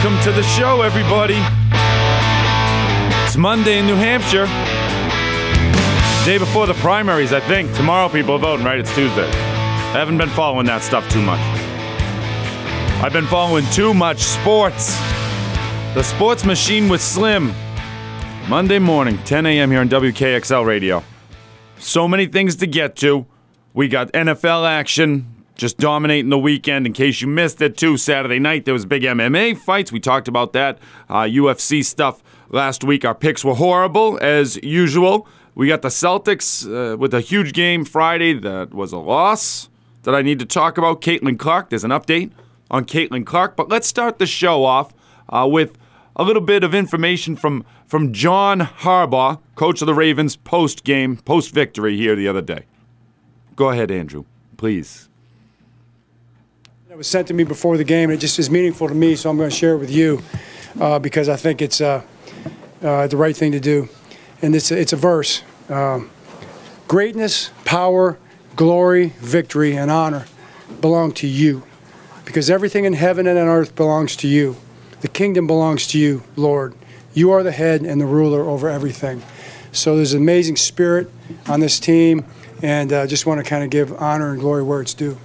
Welcome to the show, everybody. It's Monday in New Hampshire. Day before the primaries, I think. Tomorrow people are voting, right? It's Tuesday. I haven't been following that stuff too much. I've been following too much sports. The sports machine with Slim. Monday morning, 10 a.m. here on WKXL Radio. So many things to get to. We got NFL action, just dominating the weekend. In case you missed it, too, Saturday night there was big MMA fights. We talked about that uh, UFC stuff last week. Our picks were horrible as usual. We got the Celtics uh, with a huge game Friday that was a loss that I need to talk about. Caitlin Clark. There's an update on Caitlin Clark, but let's start the show off uh, with a little bit of information from from John Harbaugh, coach of the Ravens, post game, post victory here the other day. Go ahead, Andrew, please. It was sent to me before the game, and it just is meaningful to me, so I'm going to share it with you uh, because I think it's uh, uh, the right thing to do. And it's a, it's a verse um, Greatness, power, glory, victory, and honor belong to you because everything in heaven and on earth belongs to you. The kingdom belongs to you, Lord. You are the head and the ruler over everything. So there's an amazing spirit on this team, and I uh, just want to kind of give honor and glory where it's due.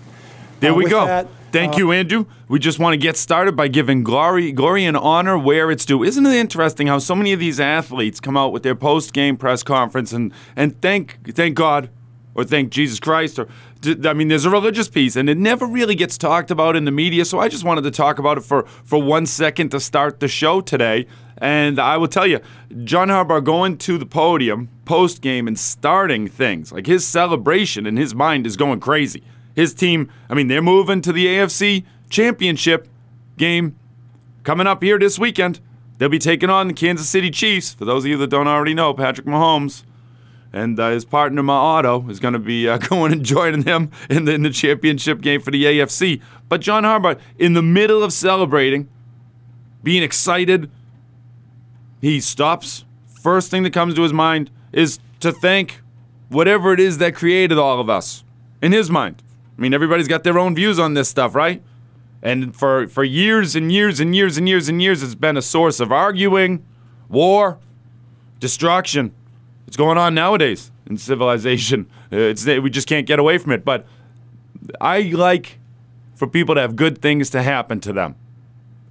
There Uh, we go. that, Thank uh, you, Andrew. We just want to get started by giving glory, glory and honor where it's due. Isn't it interesting how so many of these athletes come out with their post-game press conference and and thank thank God or thank Jesus Christ or I mean, there's a religious piece, and it never really gets talked about in the media. So I just wanted to talk about it for for one second to start the show today. And I will tell you, John Harbaugh going to the podium post game and starting things like his celebration in his mind is going crazy. His team, I mean, they're moving to the AFC Championship game coming up here this weekend. They'll be taking on the Kansas City Chiefs. For those of you that don't already know, Patrick Mahomes and uh, his partner Otto is going to be uh, going and joining them in the, in the championship game for the AFC. But John Harbaugh, in the middle of celebrating, being excited, he stops. First thing that comes to his mind is to thank whatever it is that created all of us. In his mind, I mean, everybody's got their own views on this stuff, right? And for for years and years and years and years and years, it's been a source of arguing, war, destruction. It's going on nowadays in civilization. It's we just can't get away from it. But I like for people to have good things to happen to them.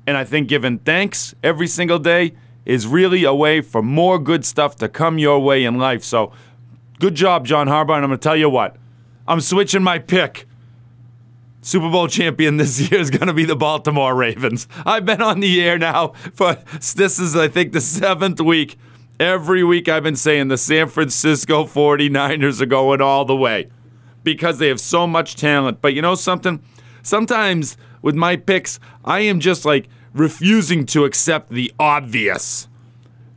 And I think giving thanks every single day is really a way for more good stuff to come your way in life. So good job, John Harbaugh. And I'm going to tell you what, I'm switching my pick. Super Bowl champion this year is going to be the Baltimore Ravens. I've been on the air now for this is, I think, the seventh week. Every week I've been saying the San Francisco 49ers are going all the way because they have so much talent. But you know something? Sometimes with my picks, I am just like refusing to accept the obvious.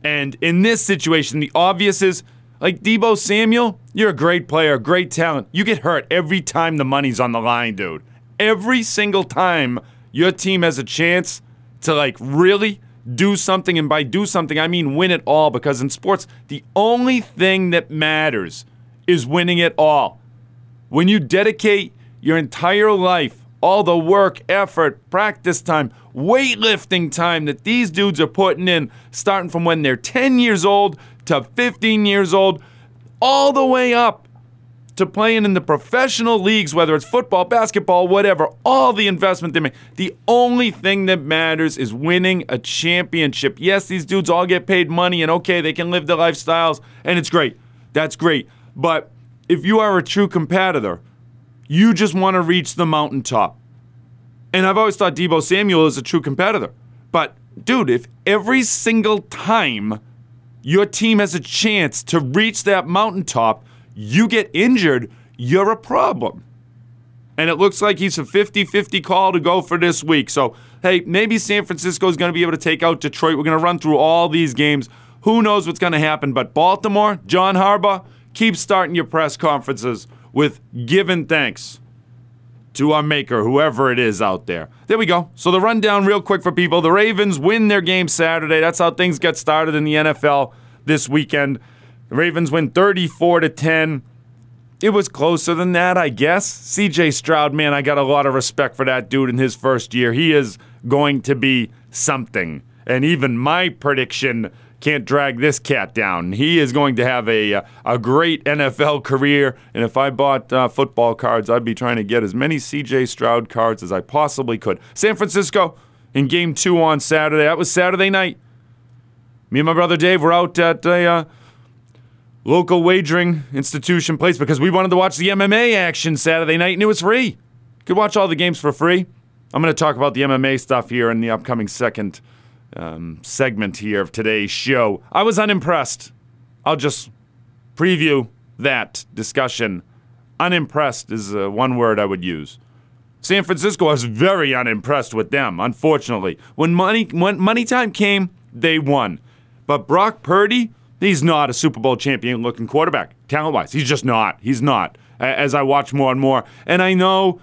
And in this situation, the obvious is like Deebo Samuel, you're a great player, great talent. You get hurt every time the money's on the line, dude. Every single time your team has a chance to like really do something, and by do something, I mean win it all, because in sports, the only thing that matters is winning it all. When you dedicate your entire life, all the work, effort, practice time, weightlifting time that these dudes are putting in, starting from when they're 10 years old to 15 years old, all the way up to playing in the professional leagues, whether it's football, basketball, whatever, all the investment they make. The only thing that matters is winning a championship. Yes, these dudes all get paid money and okay, they can live their lifestyles and it's great. That's great. But if you are a true competitor, you just want to reach the mountaintop. And I've always thought Deebo Samuel is a true competitor. But dude, if every single time your team has a chance to reach that mountaintop, you get injured, you're a problem. And it looks like he's a 50 50 call to go for this week. So, hey, maybe San Francisco is going to be able to take out Detroit. We're going to run through all these games. Who knows what's going to happen? But Baltimore, John Harbaugh, keep starting your press conferences with giving thanks to our maker, whoever it is out there. There we go. So the rundown, real quick for people. The Ravens win their game Saturday. That's how things get started in the NFL this weekend. The Ravens win 34 to 10. It was closer than that, I guess. CJ Stroud, man, I got a lot of respect for that dude in his first year. He is going to be something. And even my prediction can't drag this cat down. He is going to have a a great NFL career, and if I bought uh, football cards, I'd be trying to get as many C.J. Stroud cards as I possibly could. San Francisco in Game Two on Saturday. That was Saturday night. Me and my brother Dave were out at a uh, local wagering institution place because we wanted to watch the MMA action Saturday night, and it was free. You could watch all the games for free. I'm going to talk about the MMA stuff here in the upcoming second um, segment here of today's show. I was unimpressed. I'll just preview that discussion. Unimpressed is uh, one word I would use. San Francisco, I was very unimpressed with them, unfortunately. When money, when money time came, they won. But Brock Purdy, he's not a Super Bowl champion looking quarterback, talent wise. He's just not. He's not. As I watch more and more. And I know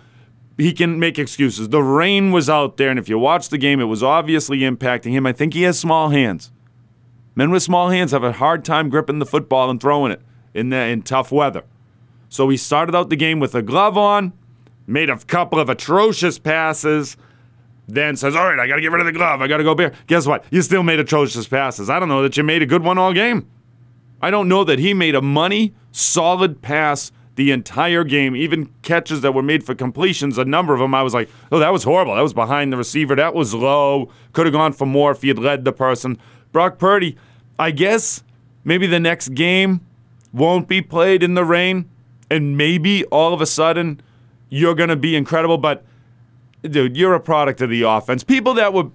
he can make excuses. The rain was out there, and if you watch the game, it was obviously impacting him. I think he has small hands. Men with small hands have a hard time gripping the football and throwing it in, the, in tough weather. So he started out the game with a glove on, made a couple of atrocious passes, then says, All right, I got to get rid of the glove. I got to go bare. Guess what? You still made atrocious passes. I don't know that you made a good one all game. I don't know that he made a money, solid pass the entire game, even catches that were made for completions, a number of them, I was like, oh, that was horrible. That was behind the receiver. That was low. Could have gone for more if he had led the person. Brock Purdy, I guess maybe the next game won't be played in the rain, and maybe all of a sudden you're going to be incredible. But, dude, you're a product of the offense. People that were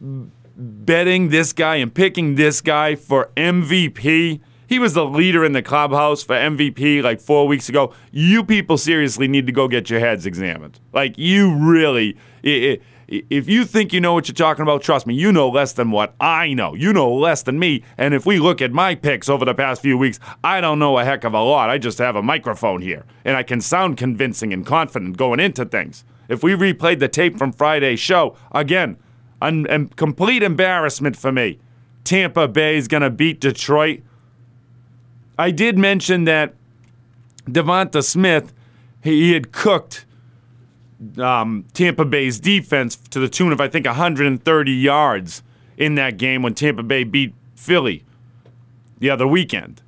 betting this guy and picking this guy for MVP he was the leader in the clubhouse for MVP like four weeks ago. You people seriously need to go get your heads examined. Like, you really, if you think you know what you're talking about, trust me, you know less than what I know. You know less than me. And if we look at my picks over the past few weeks, I don't know a heck of a lot. I just have a microphone here, and I can sound convincing and confident going into things. If we replayed the tape from Friday's show, again, un- complete embarrassment for me. Tampa Bay is going to beat Detroit I did mention that Devonta Smith, he had cooked um, Tampa Bay's defense to the tune of, I think, 130 yards in that game when Tampa Bay beat Philly the other weekend.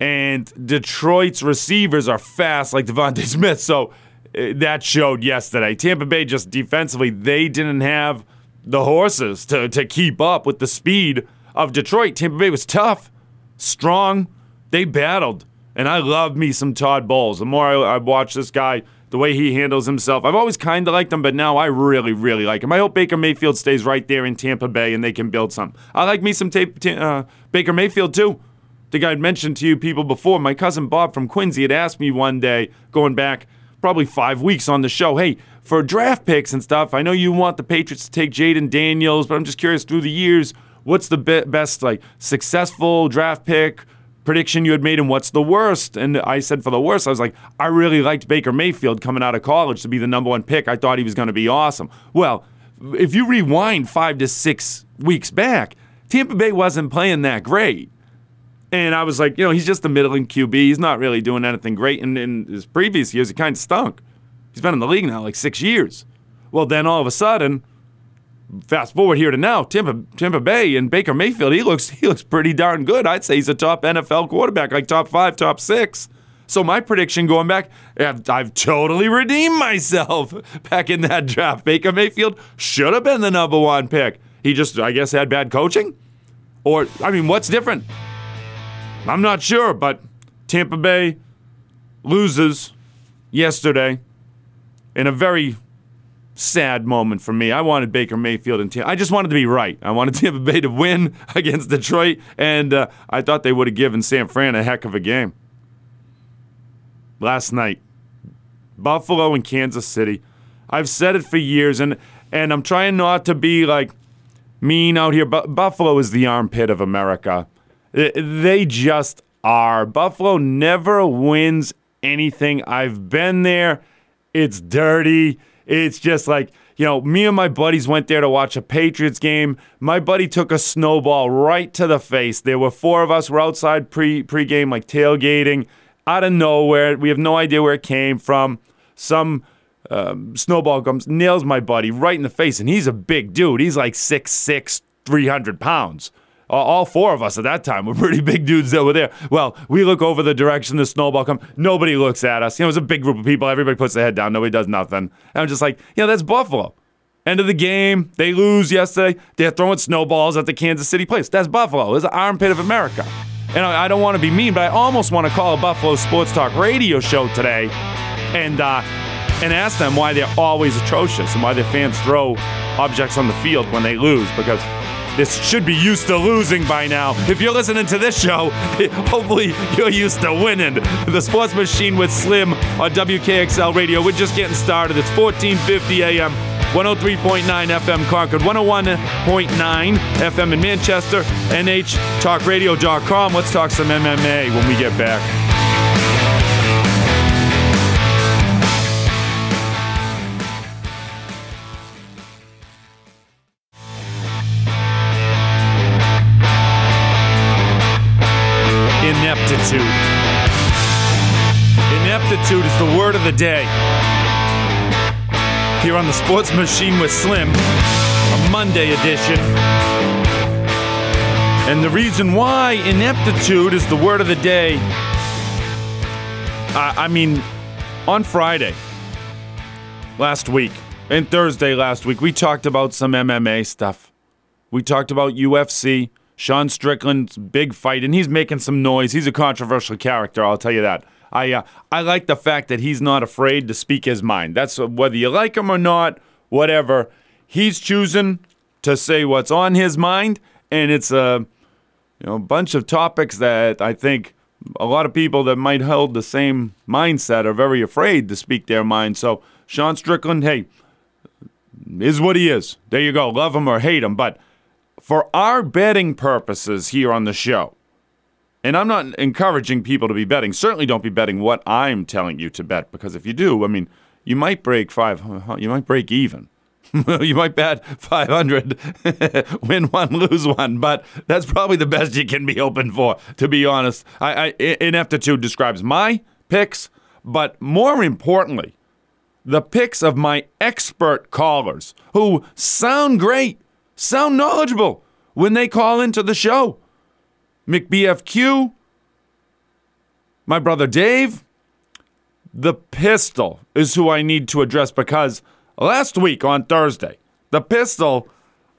And Detroit's receivers are fast like Devonta Smith. So that showed yesterday. Tampa Bay just defensively, they didn't have the horses to, to keep up with the speed of Detroit. Tampa Bay was tough, strong, they battled. And I love me some Todd Bowles. The more I, I watch this guy, the way he handles himself, I've always kind of liked him, but now I really, really like him. I hope Baker Mayfield stays right there in Tampa Bay and they can build some. I like me some tape, uh, Baker Mayfield too. I think I'd mentioned to you people before. My cousin Bob from Quincy had asked me one day, going back probably five weeks on the show, hey, for draft picks and stuff, I know you want the Patriots to take Jayden Daniels, but I'm just curious through the years, what's the be- best like successful draft pick? prediction you had made and what's the worst? And I said for the worst, I was like, I really liked Baker Mayfield coming out of college to be the number one pick. I thought he was going to be awesome. Well, if you rewind five to six weeks back, Tampa Bay wasn't playing that great. And I was like, you know, he's just a middling QB. He's not really doing anything great. And in his previous years, he kind of stunk. He's been in the league now like six years. Well, then all of a sudden, fast forward here to now, Tampa, Tampa Bay and Baker Mayfield, he looks he looks pretty darn good. I'd say he's a top NFL quarterback, like top five, top six. So my prediction going back, I've, I've totally redeemed myself back in that draft. Baker Mayfield should have been the number one pick. He just, I guess, had bad coaching. Or, I mean, what's different? I'm not sure, but Tampa Bay loses yesterday in a very sad moment for me. I wanted Baker Mayfield and Tampa. I just wanted to be right. I wanted Tampa Bay to win against Detroit, and uh, I thought they would have given San Fran a heck of a game. Last night, Buffalo and Kansas City. I've said it for years, and and I'm trying not to be like mean out here, but Buffalo is the armpit of America. They just are. Buffalo never wins anything. I've been there. It's dirty. It's just like, you know, me and my buddies went there to watch a Patriots game. My buddy took a snowball right to the face. There were four of us. We're outside pre pregame, like tailgating, out of nowhere. We have no idea where it came from. Some um, Snowball comes, nails my buddy right in the face, and he's a big dude. He's like 6'6, 300 pounds. All- four of us at that time were pretty big dudes that were there. Well, we look over the direction the snowball comes. Nobody looks at us. You know, it was a big group of people. Everybody puts their head down. Nobody does nothing. And I'm just like, you know, that's Buffalo. End of the game. They lose yesterday. They're throwing snowballs at the Kansas City place. That's Buffalo. It's the armpit of America. And I, I don't want to be mean, but I almost want to call a Buffalo Sports Talk radio show today and uh, and ask them why they're always atrocious and why their fans throw objects on the field when they lose because this should be used to losing by now. If you're listening to this show, hopefully you're used to winning. The Sports Machine with Slim on WKXL Radio. We're just getting started. It's 1450 AM. 103.9 FM Concord, 101.9 FM in Manchester, NHTalkRadio.com. Let's talk some MMA when we get back. Ineptitude. Ineptitude is the word of the day. Here on the Sports Machine with Slim, a Monday edition. And the reason why ineptitude is the word of the day, I, I mean, on Friday last week and Thursday last week, we talked about some MMA stuff. We talked about UFC, Sean Strickland's big fight, and he's making some noise. He's a controversial character, I'll tell you that. I uh, I like the fact that he's not afraid to speak his mind. That's uh, whether you like him or not, whatever. He's choosing to say what's on his mind, and it's a you know bunch of topics that I think a lot of people that might hold the same mindset are very afraid to speak their mind. So Sean Strickland, hey, is what he is. There you go. Love him or hate him, but for our betting purposes here on the show, and I'm not encouraging people to be betting. Certainly don't be betting what I'm telling you to bet because if you do, I mean, you might break five, you might break even. you might bet 500, win one, lose one, but that's probably the best you can be hoping for, to be honest. I, I, ineptitude describes my picks, but more importantly, the picks of my expert callers who sound great, sound knowledgeable when they call into the show. McBFQ, my brother Dave, the pistol is who I need to address because last week on Thursday, the pistol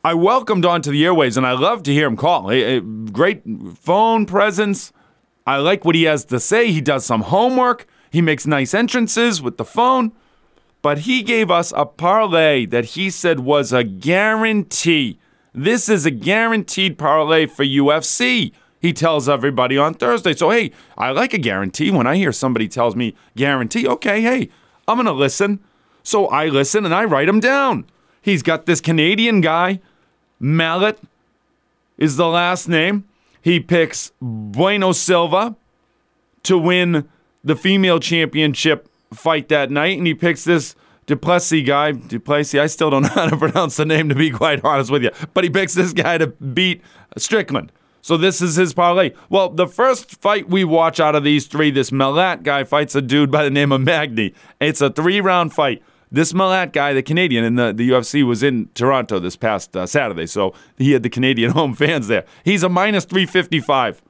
I welcomed onto the airways and I love to hear him call. A, a great phone presence. I like what he has to say. He does some homework. He makes nice entrances with the phone. But he gave us a parlay that he said was a guarantee. This is a guaranteed parlay for UFC he tells everybody on Thursday. So, hey, I like a guarantee. When I hear somebody tells me guarantee, okay, hey, I'm going to listen. So I listen and I write him down. He's got this Canadian guy, Malott is the last name. He picks Bueno Silva to win the female championship fight that night, and he picks this Duplessis guy. Duplessis, I still don't know how to pronounce the name, to be quite honest with you. But he picks this guy to beat Strickland. So this is his parlay. Well, the first fight we watch out of these three, this Malott guy fights a dude by the name of Magny. It's a three-round fight. This Malott guy, the Canadian in the, the UFC, was in Toronto this past uh, Saturday, so he had the Canadian home fans there. He's a minus 355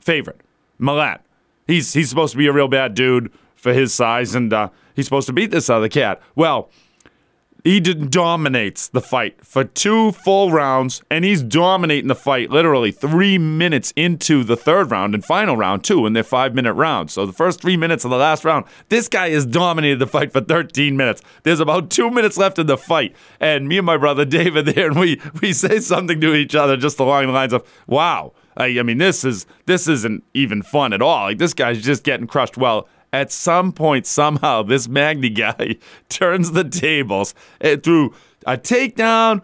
favorite. Malott. He's he's supposed to be a real bad dude for his size, and uh, he's supposed to beat this other cat. Well, he dominates the fight for two full rounds, and he's dominating the fight literally three minutes into the third round and final round, too, in their five minute rounds. So the first three minutes of the last round, this guy has dominated the fight for 13 minutes. There's about two minutes left in the fight, and me and my brother David there, and we, we say something to each other just along the lines of, wow. I, I mean, this is this isn't even fun at all. Like this guy's just getting crushed. Well, at some point, somehow, this Magny guy turns the tables uh, through a takedown.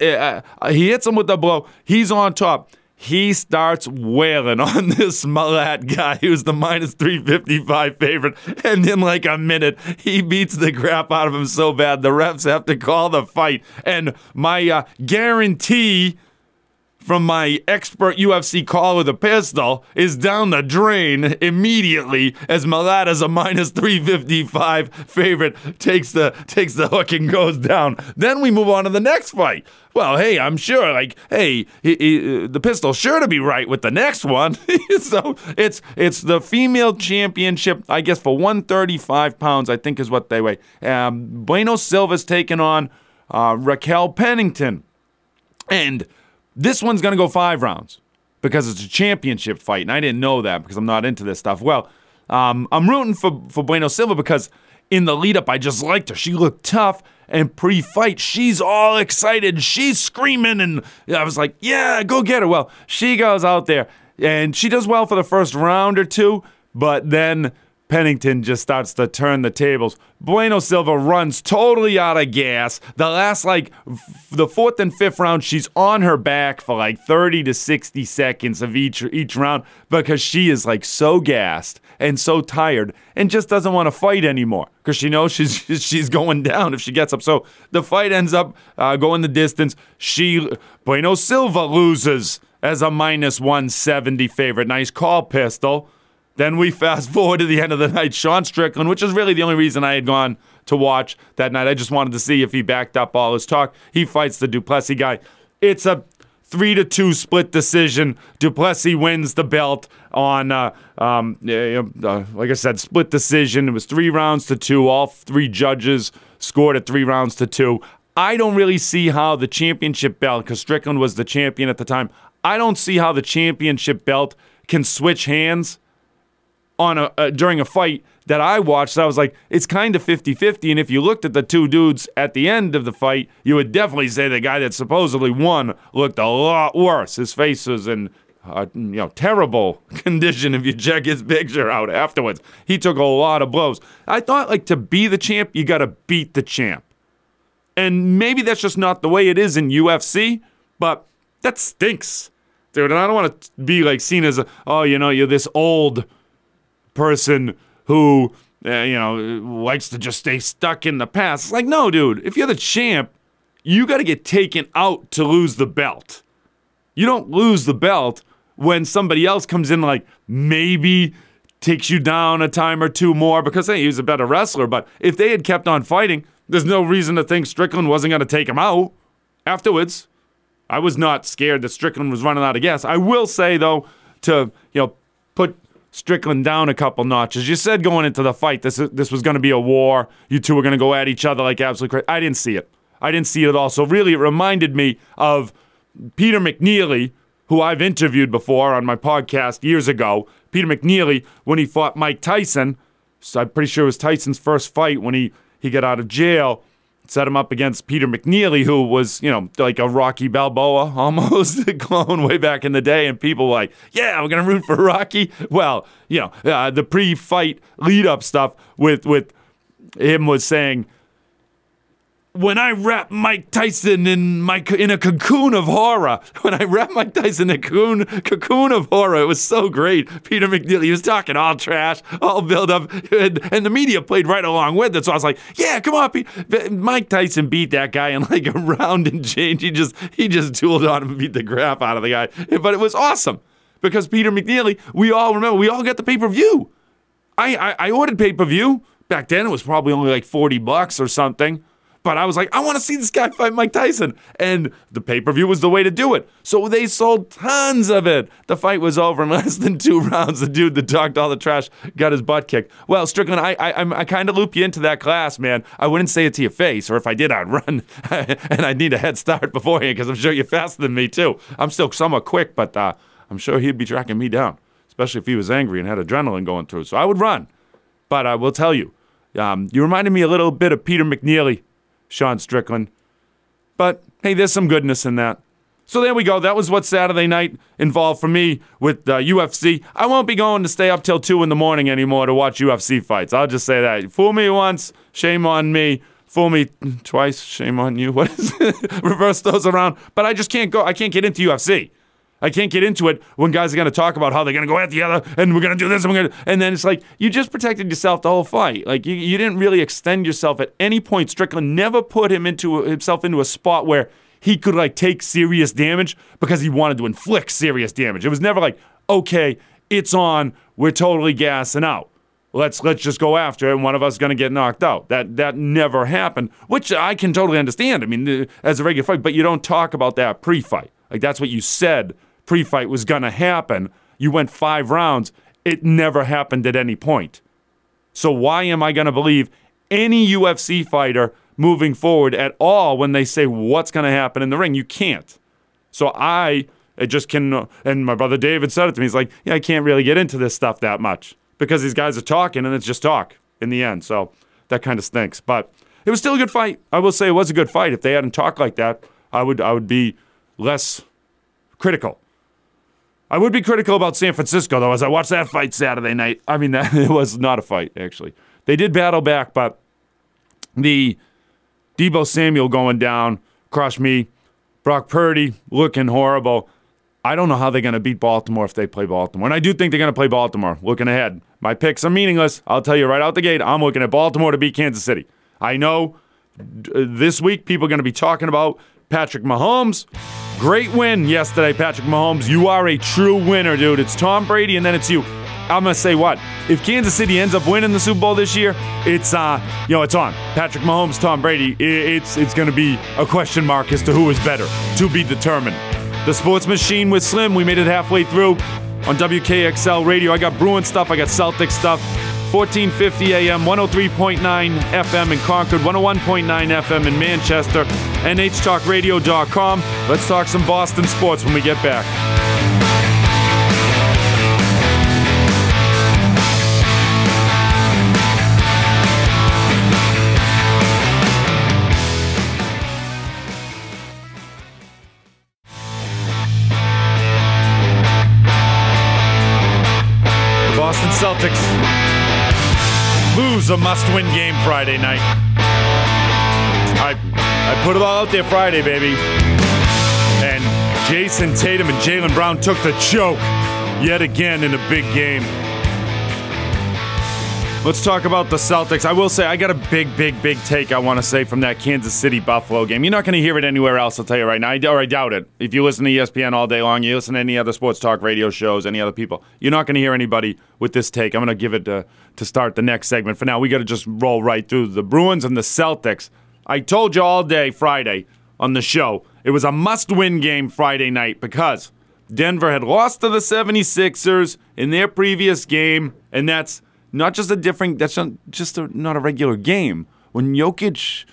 Uh, uh, he hits him with a blow. He's on top. He starts wailing on this Malott guy who's the minus 355 favorite. And in like a minute, he beats the crap out of him so bad the refs have to call the fight. And my uh, guarantee from my expert UFC call with a pistol is down the drain immediately as Malott's a minus 355 favorite takes the takes the hook and goes down. Then we move on to the next fight. Well, hey, I'm sure, like, hey, he, he, the pistol sure to be right with the next one. so it's it's the female championship, I guess, for 135 pounds, I think is what they weigh. Um, Bueno Silva's taking on uh, Raquel Pennington. And this one's going to go five rounds because it's a championship fight. And I didn't know that because I'm not into this stuff. Well, um, I'm rooting for, for Bueno Silva because in the lead up, I just liked her. She looked tough. And pre fight, she's all excited. She's screaming. And I was like, yeah, go get her. Well, she goes out there and she does well for the first round or two. But then Pennington just starts to turn the tables. Bueno Silva runs totally out of gas. The last, like, f- the fourth and fifth round, she's on her back for like 30 to 60 seconds of each each round because she is like so gassed and so tired and just doesn't want to fight anymore because she knows she's she's going down if she gets up. So the fight ends up uh, going the distance. She Bueno Silva loses as a minus 170 favorite. Nice call, pistol. Then we fast forward to the end of the night. Sean Strickland, which is really the only reason I had gone to watch that night. I just wanted to see if he backed up all his talk. He fights the Duplessis guy. It's a three to two split decision. Duplessis wins the belt on, uh, um, uh, like I said, split decision. It was three rounds to two. All three judges scored at three rounds to two. I don't really see how the championship belt, because Strickland was the champion at the time, I don't see how the championship belt can switch hands on a uh, during a fight that I watched, I was like, it's kind of 50-50. And if you looked at the two dudes at the end of the fight, you would definitely say the guy that supposedly won looked a lot worse. His face was in uh, you know terrible condition if you check his picture out afterwards. He took a lot of blows. I thought like to be the champ, you got to beat the champ. And maybe that's just not the way it is in UFC, but that stinks. Dude, and I don't want to be like seen as a, oh, you know, you're this old person who uh, you know likes to just stay stuck in the past. It's like, no, dude. If you're the champ, you got to get taken out to lose the belt. You don't lose the belt when somebody else comes in like maybe takes you down a time or two more because hey, he's a better wrestler. But if they had kept on fighting, there's no reason to think Strickland wasn't going to take him out afterwards. I was not scared that Strickland was running out of gas. I will say though, to you know, put Strickland down a couple notches. You said going into the fight this this was going to be a war. You two were going to go at each other like absolutely crazy. I didn't see it. I didn't see it at all. So really, it reminded me of Peter McNeeley, who I've interviewed before on my podcast years ago. Peter McNeeley when he fought Mike Tyson. So I'm pretty sure it was Tyson's first fight when he he got out of jail set him up against Peter McNeeley, who was, you know, like a Rocky Balboa almost clone way back in the day. And people were like, yeah, we're going to root for Rocky. Well, you know, uh, the pre fight lead up stuff with, with him was saying, when I wrap Mike Tyson in my in a cocoon of horror, when I wrap Mike Tyson in a cocoon, cocoon of horror, it was so great. Peter McNeeley, he was talking all trash, all build up, and, and the media played right along with it. So I was like, yeah, come on, Pete. Mike Tyson beat that guy in like a round and change. He just he just tooled on him and beat the crap out of the guy. But it was awesome because Peter McNeeley, we all remember, we all got the pay per view. I, I I ordered pay per view back then. It was probably only like forty bucks or something. But I was like, I want to see this guy fight Mike Tyson. And the pay per view was the way to do it. So they sold tons of it. The fight was over in less than two rounds. The dude that talked all the trash got his butt kicked. Well, Strickland, I I, I kind of loop you into that class, man. I wouldn't say it to your face, or if I did, I'd run. and I'd need a head start beforehand because I'm sure you're faster than me, too. I'm still somewhat quick, but uh, I'm sure he'd be tracking me down, especially if he was angry and had adrenaline going through. So I would run. But I will tell you, um, you reminded me a little bit of Peter McNeeley Sean Strickland. But hey, there's some goodness in that. So there we go. That was what Saturday night involved for me with uh, UFC. I won't be going to stay up till 2 in the morning anymore to watch UFC fights. I'll just say that. Fool me once, shame on me. Fool me twice, shame on you. What is it? Reverse those around. But I just can't go. I can't get into UFC. I can't get into it when guys are going to talk about how they're going to go at the other and we're going to do this and we're going to. And then it's like, you just protected yourself the whole fight. Like, you, you didn't really extend yourself at any point. Strickland never put him into himself into a spot where he could like take serious damage because he wanted to inflict serious damage. It was never like, okay, it's on, we're totally gassing out. Let's let's just go after it, and one of us is going to get knocked out. That that never happened, which I can totally understand. I mean, uh, as a regular fight, but you don't talk about that pre-fight. Like that's what you said pre-fight was going to happen. You went five rounds. It never happened at any point. So why am I going to believe any UFC fighter moving forward at all when they say what's going to happen in the ring? You can't. So I it just can. And my brother David said it to me. He's like, yeah, I can't really get into this stuff that much because these guys are talking and it's just talk in the end. So that kind of stinks. But it was still a good fight. I will say it was a good fight. If they hadn't talked like that, I would I would be less critical. I would be critical about San Francisco though, as I watched that fight Saturday night. I mean, that, it was not a fight actually. They did battle back, but the Deebo Samuel going down crushed me. Brock Purdy looking horrible. I don't know how they're going to beat Baltimore if they play Baltimore. And I do think they're going to play Baltimore. Looking ahead, my picks are meaningless. I'll tell you right out the gate, I'm looking at Baltimore to beat Kansas City. I know this week people are going to be talking about Patrick Mahomes. Great win yesterday, Patrick Mahomes. You are a true winner, dude. It's Tom Brady and then it's you. I'm gonna say what? If Kansas City ends up winning the Super Bowl this year, it's uh, you know, it's on. Patrick Mahomes, Tom Brady. It's it's gonna be a question mark as to who is better to be determined. The Sports Machine with Slim. We made it halfway through on WKXL Radio. I got Bruin stuff. I got Celtic stuff. 1450 AM, 103.9 FM in Concord, 101.9 FM in Manchester, NHTalkRadio.com. Let's talk some Boston sports when we get back. Boston Celtics lose a must-win game Friday night. I I put it all out there Friday, baby. And Jayson Tatum and Jaylen Brown took the choke yet again in a big game. Let's talk about the Celtics. I will say I got a big, big, big take I want to say from that Kansas City Buffalo game. You're not going to hear it anywhere else, I'll tell you right now. I, or I doubt it. If you listen to ESPN all day long, you listen to any other sports talk radio shows, any other people, you're not going to hear anybody with this take. I'm going to give it to, to start the next segment. For now, we got to just roll right through the Bruins and the Celtics. I told you all day Friday on the show it was a must win game Friday night because Denver had lost to the 76ers in their previous game, and that's not just a different, that's not just a, not a regular game. When Jokic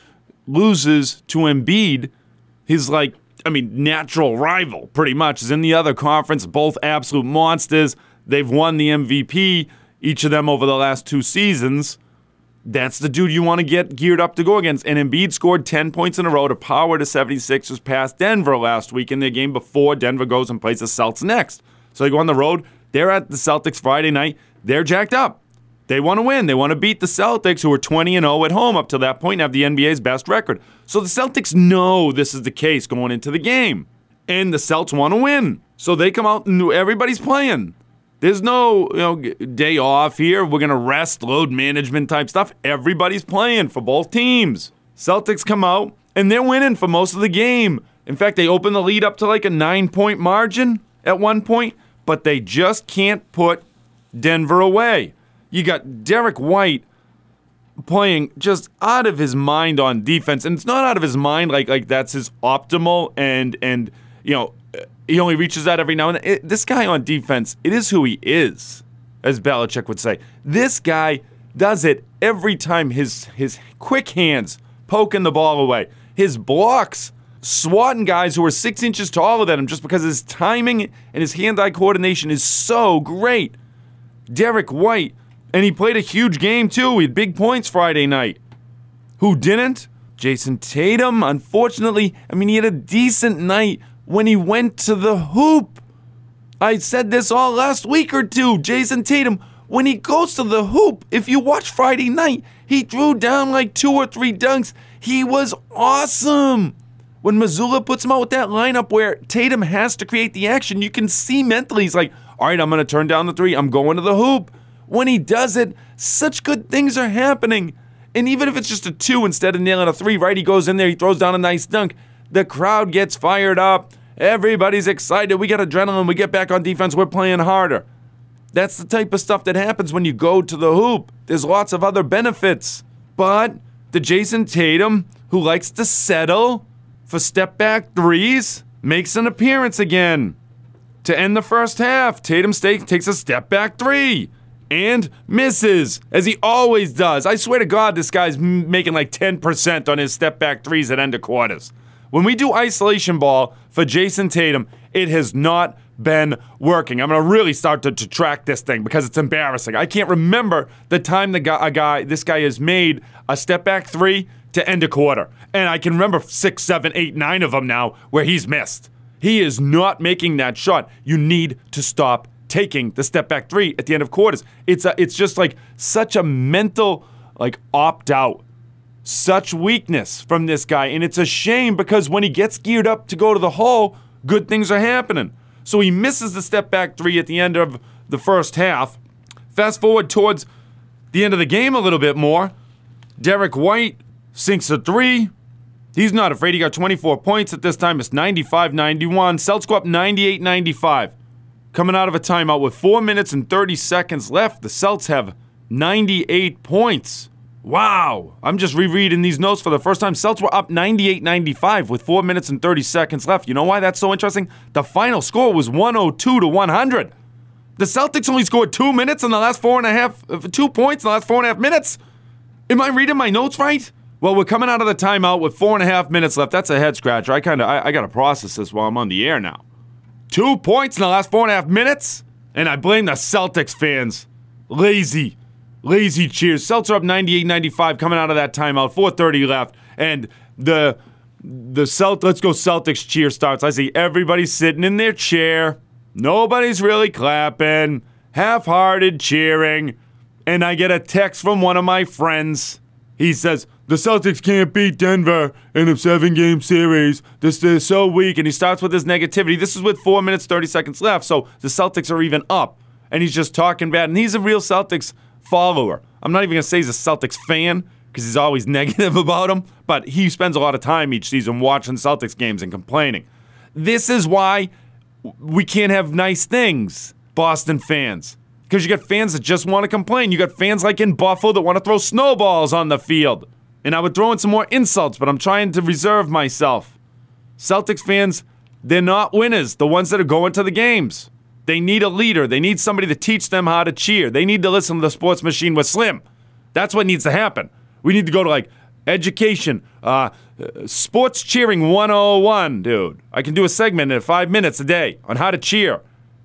loses to Embiid, he's like, I mean, natural rival pretty much is in the other conference, both absolute monsters. They've won the MVP, each of them over the last two seasons. That's the dude you want to get geared up to go against. And Embiid scored 10 points in a row to power to 76ers past Denver last week in their game before Denver goes and plays the Celts next. So they go on the road. They're at the Celtics Friday night. They're jacked up. They want to win. They want to beat the Celtics, who are 20 and 0 at home up to that point and have the NBA's best record. So the Celtics know this is the case going into the game. And the Celts want to win. So they come out and everybody's playing. There's no you know, day off here. We're going to rest, load management type stuff. Everybody's playing for both teams. Celtics come out and they're winning for most of the game. In fact, they open the lead up to like a nine point margin at one point, but they just can't put Denver away. You got Derrick White playing just out of his mind on defense, and it's not out of his mind like like that's his optimal and and you know he only reaches that every now and then. It, this guy on defense, it is who he is, as Belichick would say. This guy does it every time. His his quick hands poking the ball away, his blocks swatting guys who are six inches taller than him just because his timing and his hand-eye coordination is so great. Derrick White, and he played a huge game too. He had big points Friday night. Who didn't? Jayson Tatum. Unfortunately, I mean, he had a decent night when he went to the hoop. I said this all last week or two. Jayson Tatum, when he goes to the hoop, if you watch Friday night, he threw down like two or three dunks. He was awesome. When Mazzulla puts him out with that lineup where Tatum has to create the action, you can see mentally he's like, all right, I'm going to turn down the three. I'm going to the hoop. When he does it, such good things are happening. And even if it's just a two instead of nailing a three, right? He goes in there, he throws down a nice dunk. The crowd gets fired up. Everybody's excited. We get adrenaline. We get back on defense. We're playing harder. That's the type of stuff that happens when you go to the hoop. There's lots of other benefits. But the Jayson Tatum, who likes to settle for step back threes, makes an appearance again. To end the first half, Tatum takes a step back three and misses, as he always does. I swear to God, this guy's making like 10% on his step back threes at end of quarters. When we do isolation ball for Jayson Tatum, it has not been working. I'm going to really start to, to, track this thing because it's embarrassing. I can't remember the time the guy, guy, this guy has made a step back three to end a quarter. And I can remember six, seven, eight, nine of them now where he's missed. He is not making that shot. You need to stop taking the step back three at the end of quarters. It's a, it's just like such a mental like opt out such weakness from this guy. And it's a shame because when he gets geared up to go to the hole, good things are happening. So he misses the step back three at the end of the first half. Fast forward towards the end of the game a little bit more. Derrick White sinks a three. He's not afraid. He got 24 points at this time. It's 95 91. Celtics go up 98 95. Coming out of a timeout with 4 minutes and 30 seconds left, the Celts have 98 points. Wow. I'm just rereading these notes for the first time. Celts were up 98 95 with 4 minutes and 30 seconds left. You know why that's so interesting? The final score was 102 to 100. The Celtics only scored two minutes in the last four and a half, uh, points in the last four and a half minutes. Am I reading my notes right? Well, we're coming out of the timeout with four and a half minutes left. That's a head scratcher. I kind of, I, I got to process this while I'm on the air now. Two points in the last four and a half minutes, and I blame the Celtics fans. Lazy. Lazy cheers. Celtics are up 98-95 coming out of that timeout. 4:30 left, and the the Celt let's go Celtics cheer starts. I see everybody sitting in their chair. Nobody's really clapping. Half-hearted cheering, and I get a text from one of my friends. He says, the Celtics can't beat Denver in a seven game series. This is so weak. And he starts with his negativity. This is with four minutes, 30 seconds left. So the Celtics are even up. And he's just talking bad. And he's a real Celtics follower. I'm not even to say he's a Celtics fan because he's always negative about them, but he spends a lot of time each season watching Celtics games and complaining. This is why we can't have nice things, Boston fans. Because you got fans that just want to complain. You got fans like in Buffalo that want to throw snowballs on the field. And I would throw in some more insults, but I'm trying to reserve myself. Celtics fans, they're not winners, the ones that are going to the games. They need a leader. They need somebody to teach them how to cheer. They need to listen to the sports machine with Slim. That's what needs to happen. We need to go to like education, uh, sports cheering 101, dude. I can do a segment in five minutes a day on how to cheer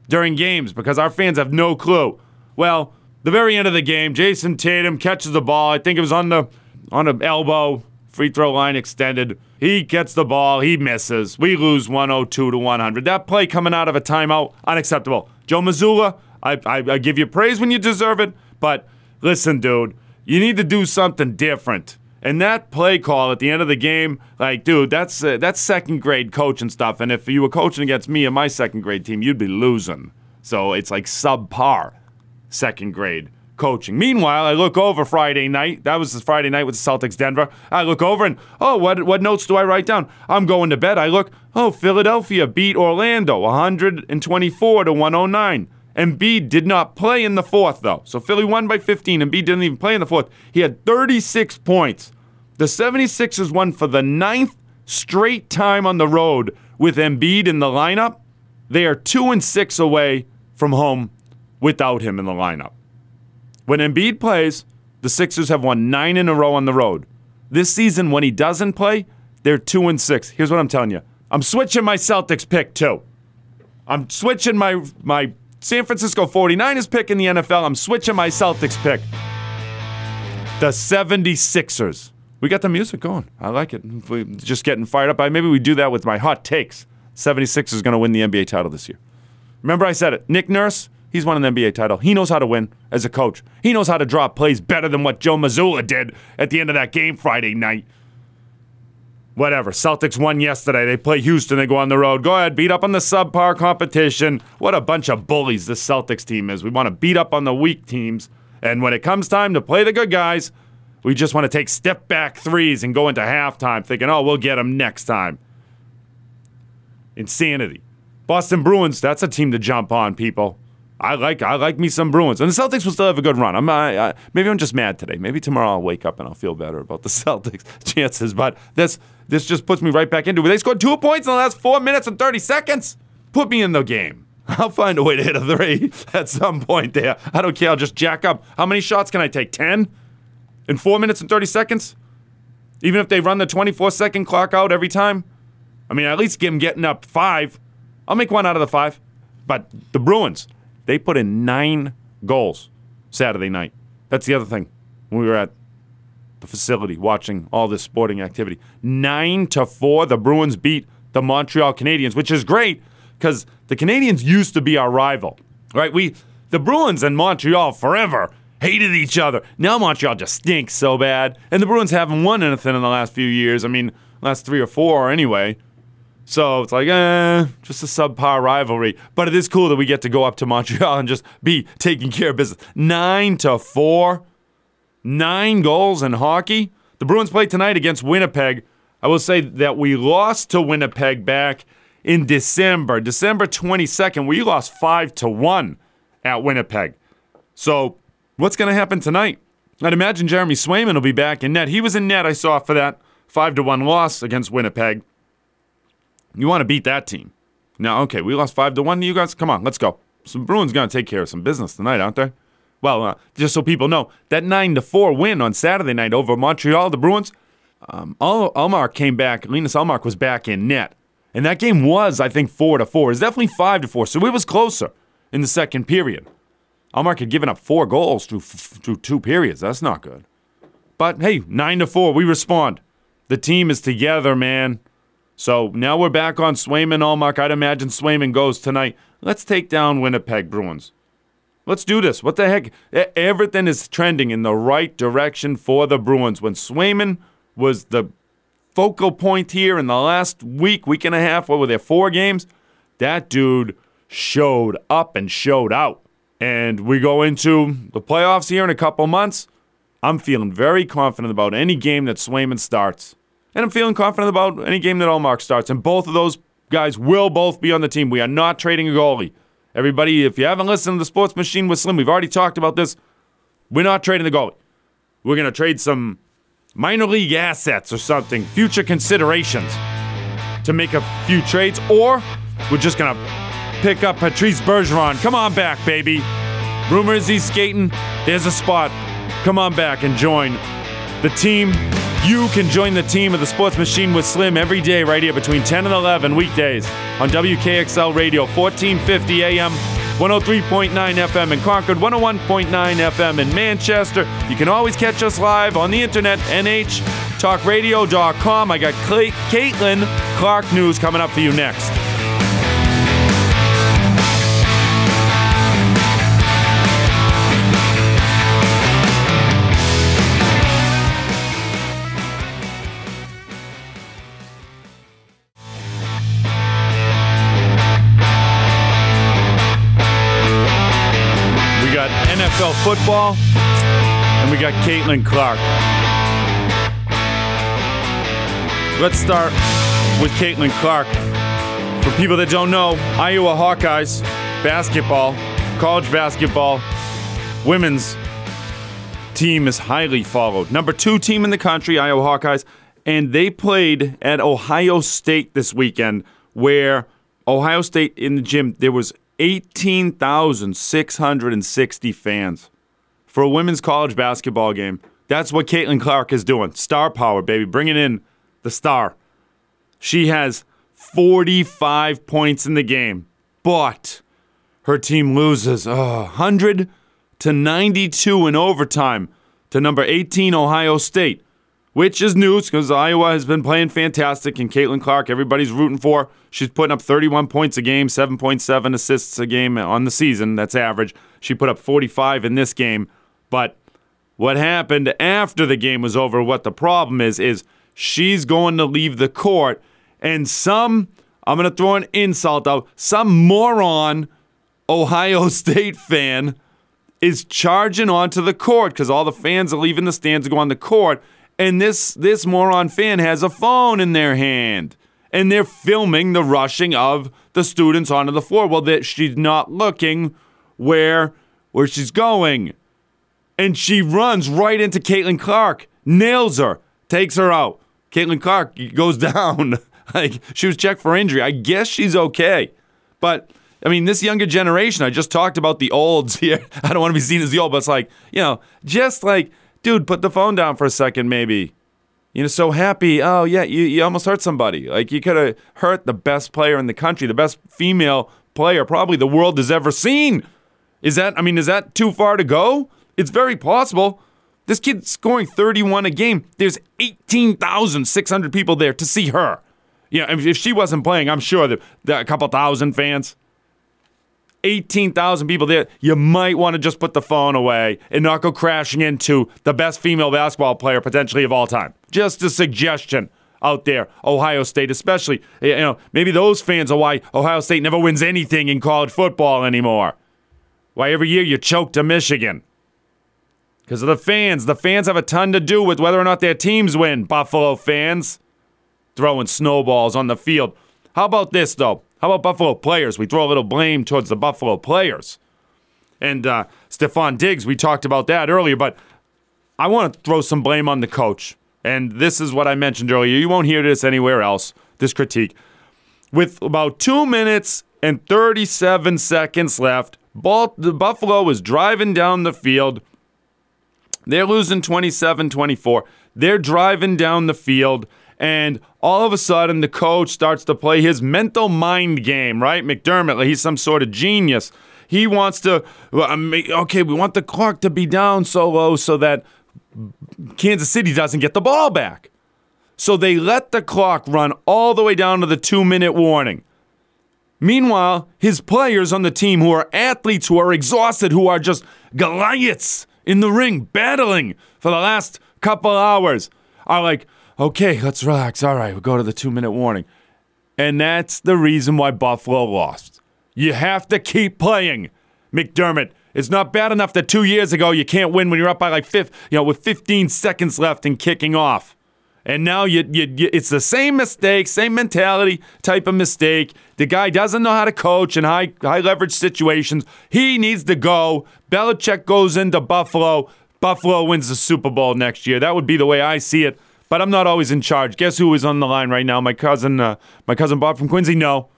during games because our fans have no clue. Well, the very end of the game, Jayson Tatum catches the ball. I think it was on the on the elbow, free throw line extended. He gets the ball, he misses. We lose 102 to 100. That play coming out of a timeout, unacceptable. Joe Mazzulla, I, I, I give you praise when you deserve it, but listen, dude, you need to do something different. And that play call at the end of the game, like, dude, that's uh, that's second grade coaching stuff. And if you were coaching against me and my second grade team, you'd be losing. So it's like subpar second grade coaching. Meanwhile, I look over Friday night. That was the Friday night with the Celtics Denver. I look over and oh, what what notes do I write down? I'm going to bed. I look, oh, Philadelphia beat Orlando 124 to 109. Embiid did not play in the fourth though. So Philly won by 15. Embiid didn't even play in the fourth. He had 36 points. The 76ers won for the ninth straight time on the road with Embiid in the lineup. They are 2 and 6 away from home without him in the lineup. When Embiid plays, the Sixers have won nine in a row on the road. This season, when he doesn't play, they're two and six. Here's what I'm telling you: I'm switching my Celtics pick too. I'm switching my my San Francisco 49ers pick in the NFL. I'm switching my Celtics pick. The 76ers. We got the music going. I like it. We're just getting fired up. Maybe we do that with my hot takes. 76ers is going to win the NBA title this year. Remember I said it. Nick Nurse, He's won an NBA title. He knows how to win as a coach. He knows how to draw plays better than what Joe Mazzulla did at the end of that game Friday night. Whatever. Celtics won yesterday. They play Houston. They go on the road. Go ahead, beat up on the subpar competition. What a bunch of bullies this Celtics team is. We want to beat up on the weak teams. And when it comes time to play the good guys, we just want to take step back threes and go into halftime thinking, oh, we'll get them next time. Insanity. Boston Bruins, that's a team to jump on, people. I like I like me some Bruins, and the Celtics will still have a good run. I'm I, I, maybe I'm just mad today. Maybe tomorrow I'll wake up and I'll feel better about the Celtics chances. But this this just puts me right back into it. They scored two points in the last four minutes and 30 seconds. Put me in the game. I'll find a way to hit a three at some point there. I don't care. I'll just jack up. How many shots can I take? Ten in four minutes and 30 seconds? Even if they run the 24 second clock out every time? I mean, at least get them getting up five. I'll make one out of the five. But the Bruins, they put in nine goals Saturday night. That's the other thing. When we were at the facility watching all this sporting activity, nine to four, the Bruins beat the Montreal Canadiens, which is great because the Canadiens used to be our rival, right? We, the Bruins and Montreal forever hated each other. Now Montreal just stinks so bad, and the Bruins haven't won anything in the last few years. I mean, last three or four anyway. So it's like, eh, just a subpar rivalry. But it is cool that we get to go up to Montreal and just be taking care of business. Nine to four, nine goals in hockey. The Bruins play tonight against Winnipeg. I will say that we lost to Winnipeg back in December, December 22nd. We lost five to one at Winnipeg. So what's going to happen tonight? I'd imagine Jeremy Swayman will be back in net. He was in net, I saw, for that five to one loss against Winnipeg. You want to beat that team. Now, okay, we lost five to one. You guys, come on, let's go. Some Bruins going to take care of some business tonight, aren't they? Well, uh, just so people know, that nine to four win on Saturday night over Montreal, the Bruins. Um, Al- Ullmark came back. Linus Ullmark was back in net, and that game was, I think, four to four. It's definitely five to four, so it was closer in the second period. Ullmark had given up four goals through f- through two periods. That's not good. But hey, nine to four, we respond. The team is together, man. So now we're back on Swayman Ullmark. I'd imagine Swayman goes tonight. Let's take down Winnipeg Bruins. Let's do this. What the heck? Everything is trending in the right direction for the Bruins. When Swayman was the focal point here in the last week, week and a half, what were there, four games? That dude showed up and showed out. And we go into the playoffs here in a couple months. I'm feeling very confident about any game that Swayman starts. And I'm feeling confident about any game that Ullmark starts. And both of those guys will both be on the team. We are not trading a goalie. Everybody, if you haven't listened to the Sports Machine with Slim, we've already talked about this. We're not trading the goalie. We're going to trade some minor league assets or something, future considerations to make a few trades, or we're just going to pick up Patrice Bergeron. Come on back, baby. Rumors he's skating. There's a spot. Come on back and join the team. You can join the team of the Sports Machine with Slim every day right here between 10 and 11 weekdays on WKXL Radio, 1450 AM, 103.9 FM in Concord, 101.9 FM in Manchester. You can always catch us live on the internet, nhtalkradio.com. I got Caitlin Clark News coming up for you next. NFL football, and we got Caitlin Clark. Let's start with Caitlin Clark. For people that don't know, Iowa Hawkeyes basketball, college basketball, women's team is highly followed. Number two team in the country, Iowa Hawkeyes, and they played at Ohio State this weekend, where Ohio State in the gym there was 18,660 fans for a women's college basketball game. That's what Caitlin Clark is doing. Star power, baby, bringing in the star. She has 45 points in the game, but her team loses uh, 100 to 92 in overtime to number 18 Ohio State, which is news because Iowa has been playing fantastic and Caitlin Clark, everybody's rooting for. She's putting up 31 points a game, 7.7 assists a game on the season. That's average. She put up 45 in this game, but what happened after the game was over, what the problem is, is she's going to leave the court and some, I'm going to throw an insult out, some moron Ohio State fan is charging onto the court because all the fans are leaving the stands to go on the court, and this this moron fan has a phone in their hand, and they're filming the rushing of the students onto the floor. Well, that she's not looking where where she's going, and she runs right into Caitlin Clark, nails her, takes her out. Caitlin Clark goes down. like she was checked for injury. I guess she's okay, but. I mean, this younger generation, I just talked about the olds here. I don't want to be seen as the old, but it's like, you know, just like, dude, put the phone down for a second, maybe you know, so happy. Oh, yeah, you, you almost hurt somebody. Like, you could have hurt the best player in the country, the best female player probably the world has ever seen. Is that, I mean, is that too far to go? It's very possible. This kid's scoring 31 a game. There's 18,600 people there to see her. Yeah, if she wasn't playing, I'm sure that a couple thousand fans. 18,000 people there, you might want to just put the phone away and not go crashing into the best female basketball player potentially of all time. Just a suggestion out there, Ohio State especially. You know, maybe those fans are why Ohio State never wins anything in college football anymore. Why every year you choke to Michigan. Because of the fans. The fans have a ton to do with whether or not their teams win, Buffalo fans. Throwing snowballs on the field. How about this, though? How about Buffalo players? We throw a little blame towards the Buffalo players. And uh, Stefon Diggs, we talked about that earlier, but I want to throw some blame on the coach. And this is what I mentioned earlier. You won't hear this anywhere else, this critique. With about two minutes and 37 seconds left, the Buffalo was driving down the field. They're losing 27 24. They're driving down the field and all of a sudden the coach starts to play his mental mind game, right? McDermott, he's some sort of genius. He wants to, um, okay, we want the clock to be down so low so that Kansas City doesn't get the ball back. So they let the clock run all the way down to the two minute warning. Meanwhile, his players on the team who are athletes, who are exhausted, who are just Goliaths in the ring, battling for the last couple hours, are like, okay, let's relax. All right, we'll go to the two minute warning. And that's the reason why Buffalo lost. You have to keep playing. McDermott, it's not bad enough that two years ago you can't win when you're up by like fifth, you know, with 15 seconds left and kicking off. And now you, you, you, it's the same mistake, same mentality type of mistake. The guy doesn't know how to coach in high high leverage situations. He needs to go. Belichick goes into Buffalo. Buffalo wins the Super Bowl next year. That would be the way I see it but I'm not always in charge. Guess who is on the line right now? My cousin, uh, my cousin Bob from Quincy. No,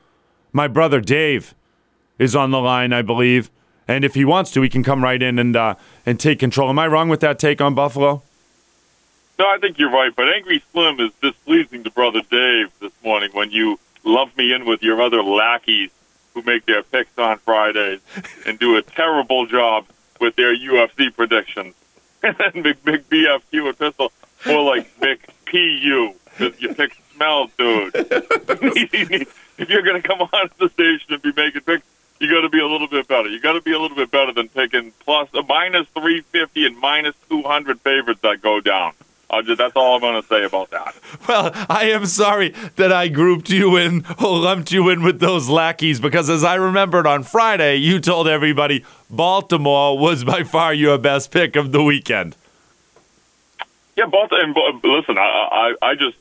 my brother Dave is on the line, I believe. And if he wants to, he can come right in and uh, and take control. Am I wrong with that take on Buffalo? No, I think you're right. But Angry Slim is displeasing to brother Dave this morning when you lump me in with your other lackeys who make their picks on Fridays and do a terrible job with their UFC predictions. and then big, big BFQ Pistol more like Mick P.U. you pick smell, dude. if you're going to come on the station and be making picks, you got to be a little bit better. You got to be a little bit better than picking plus a minus 350 and minus 200 favorites that go down. Just, that's all I'm going to say about that. Well, I am sorry that I grouped you in lumped you in with those lackeys because, as I remembered on Friday, you told everybody Baltimore was by far your best pick of the weekend. Yeah, both. And but, listen, I, I, I just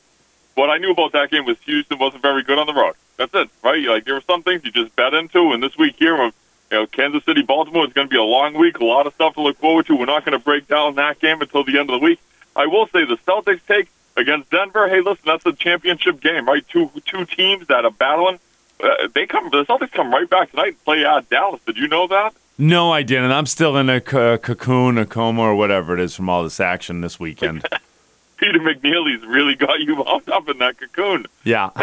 what I knew about that game was Houston wasn't very good on the road. That's it, right? Like there were some things you just bet into, and this week here, of you know, Kansas City, Baltimore is going to be a long week, a lot of stuff to look forward to. We're not going to break down that game until the end of the week. I will say the Celtics take against Denver. Hey, listen, that's a championship game, right? Two two teams that are battling. Uh, they come. The Celtics come right back tonight and play at Dallas. Did you know that? No, I didn't. I'm still in a c- cocoon, a coma, or whatever it is from all this action this weekend. Peter McNeeley's really got you wound up in that cocoon. Yeah.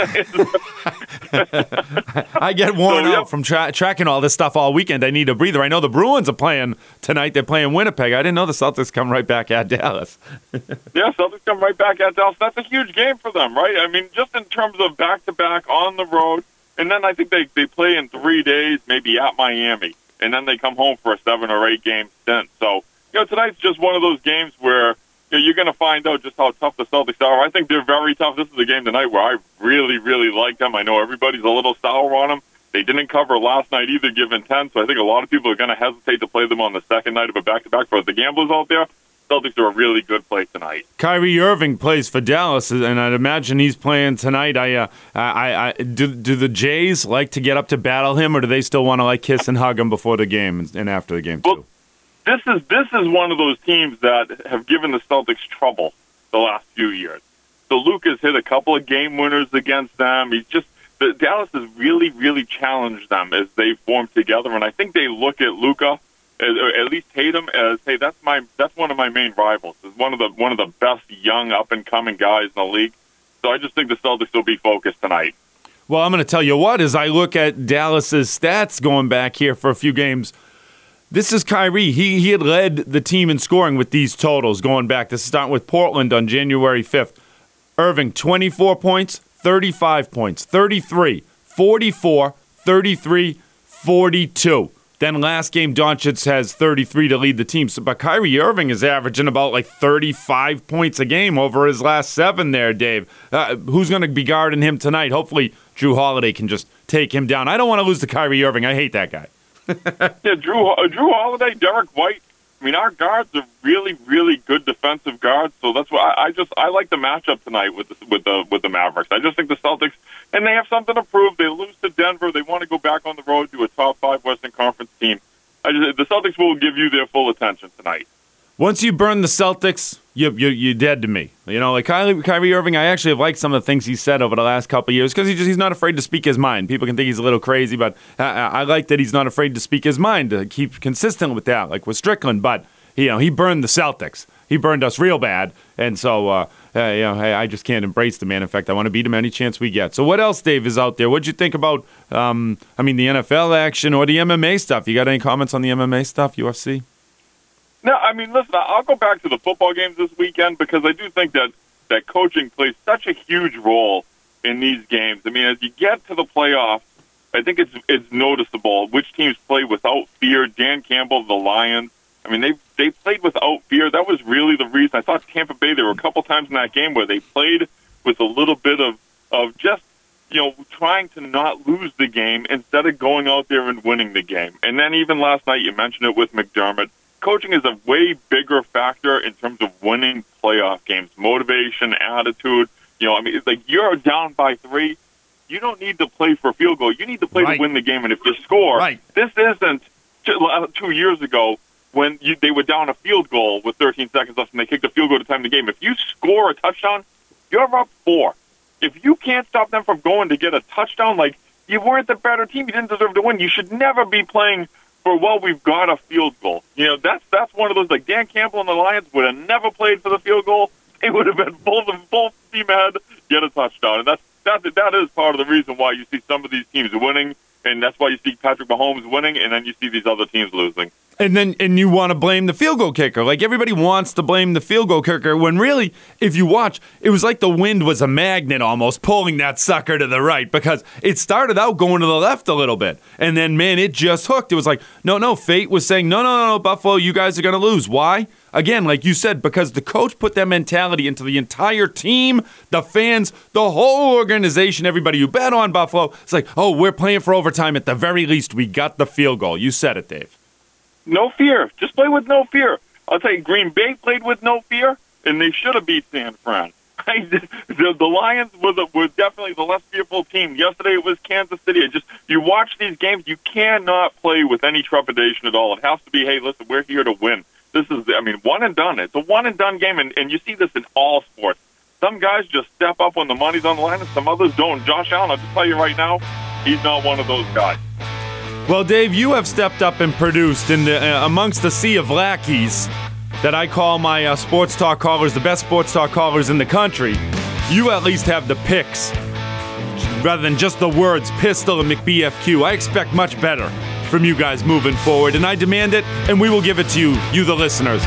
I get worn so, out from tra- tracking all this stuff all weekend. I need a breather. I know the Bruins are playing tonight. They're playing Winnipeg. I didn't know the Celtics come right back at Dallas. yeah, Celtics come right back at Dallas. That's a huge game for them, right? I mean, just in terms of back to back on the road. And then I think they, they play in three days, maybe at Miami and then they come home for a seven or eight game stint. So, you know, tonight's just one of those games where you know, you're going to find out just how tough the Celtics are. I think they're very tough. This is a game tonight where I really, really like them. I know everybody's a little sour on them. They didn't cover last night either, given 10, so I think a lot of people are going to hesitate to play them on the second night of a back-to-back for the gamblers out there. Celtics are a really good play tonight. Kyrie Irving plays for Dallas, and I'd imagine he's playing tonight. I, uh, I, I, do, do the Jays like to get up to battle him, or do they still want to like kiss and hug him before the game and after the game too? Well, this is this is one of those teams that have given the Celtics trouble the last few years. So Luka's hit a couple of game winners against them. He's just the Dallas has really, really challenged them as they form together, and I think they look at Luka at least Tatum as hey that's my that's one of my main rivals. Is one of the one of the best young up and coming guys in the league. So I just think the Celtics will be focused tonight. Well, I'm going to tell you what as I look at Dallas's stats going back here for a few games. This is Kyrie. He he had led the team in scoring with these totals going back. This is starting with Portland on January 5th. Irving 24 points, 35 points, 33, 44, 33, 42. Then last game, Doncic has 33 to lead the team. So, but Kyrie Irving is averaging about like 35 points a game over his last seven there, Dave. Uh, who's going to be guarding him tonight? Hopefully, Jrue Holiday can just take him down. I don't want to lose to Kyrie Irving. I hate that guy. yeah, uh, Jrue Holiday, Derrick White. I mean, our guards are really, really good defensive guards. So that's why I, I just I like the matchup tonight with the, with the with the Mavericks. I just think the Celtics and they have something to prove. They lose to Denver. They want to go back on the road to a top five Western Conference team. I Just, the Celtics will give you their full attention tonight. Once you burn the Celtics, you, you, you're dead to me. You know, like Kyrie, Kyrie Irving, I actually have liked some of the things he said over the last couple years because he just, he's not afraid to speak his mind. People can think he's a little crazy, but I, I like that he's not afraid to speak his mind, to keep consistent with that, like with Strickland. But, you know, he burned the Celtics. He burned us real bad. And so, uh, uh, you know, hey, I just can't embrace the man. In fact, I want to beat him any chance we get. So, what else, Dave, is out there? What'd you think about, um, I mean, the NFL action or the MMA stuff? You got any comments on the MMA stuff, UFC? No, I mean, listen, I'll go back to the football games this weekend because I do think that that coaching plays such a huge role in these games. I mean, as you get to the playoffs, I think it's it's noticeable which teams play without fear. Dan Campbell, the Lions. I mean, they they played without fear. That was really the reason. I thought Tampa Bay. There were a couple times in that game where they played with a little bit of of just you know trying to not lose the game instead of going out there and winning the game. And then even last night, you mentioned it with McDermott. Coaching is a way bigger factor in terms of winning playoff games. Motivation, attitude. You know, I mean, it's like you're down by three. You don't need to play for a field goal. You need to play right. to win the game. And if you score, right. this isn't uh, two years ago when you, they were down a field goal with 13 seconds left and they kicked a field goal to time the game. If you score a touchdown, you're up four. If you can't stop them from going to get a touchdown, like you weren't the better team, you didn't deserve to win. You should never be playing for well, we've got a field goal. You know, that's that's one of those like Dan Campbell and the Lions would have never played for the field goal. They would have been full of full steam ahead, get a touchdown, and that's that that is part of the reason why you see some of these teams winning, and that's why you see Patrick Mahomes winning, and then you see these other teams losing and then and you want to blame the field goal kicker. Like everybody wants to blame the field goal kicker when really, if you watch, it was like the wind was a magnet almost pulling that sucker to the right because it started out going to the left a little bit. And then man, it just hooked. It was like, no, no, fate was saying, "No, no, no, no Buffalo, you guys are to lose." Why? Again, like you said, because the coach put that mentality into the entire team, the fans, the whole organization, everybody who bet on Buffalo. It's like, "Oh, we're playing for overtime at the very least. We got the field goal." You said it, Dave. No fear. Just play with no fear. I'll tell you, Green Bay played with no fear, and they should have beat San Fran. the, the Lions were, the, were definitely the less fearful team. Yesterday it was Kansas City. It just you watch these games, you cannot play with any trepidation at all. It has to be, hey, listen, we're here to win. This is, I mean, one and done. It's a one and done game, and, and you see this in all sports. Some guys just step up when the money's on the line, and some others don't. Josh Allen, I'll just tell you right now, he's not one of those guys. Well, Dave, you have stepped up and produced in the, uh, amongst the sea of lackeys that I call my uh, sports talk callers, the best sports talk callers in the country. You at least have the picks rather than just the words pistol and McBFQ. I expect much better from you guys moving forward, and I demand it, and we will give it to you, you the listeners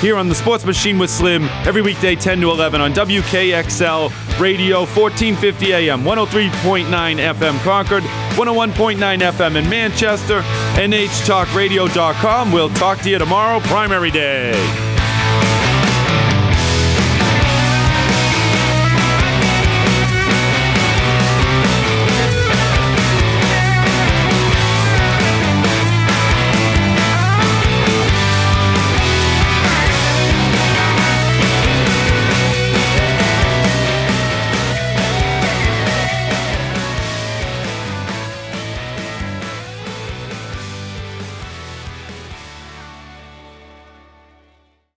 here on the Sports Machine with Slim every weekday 10 to 11 on WKXL Radio 1450 AM 103.9 FM Concord 101.9 FM in Manchester NHTalkRadio.com we'll talk to you tomorrow primary day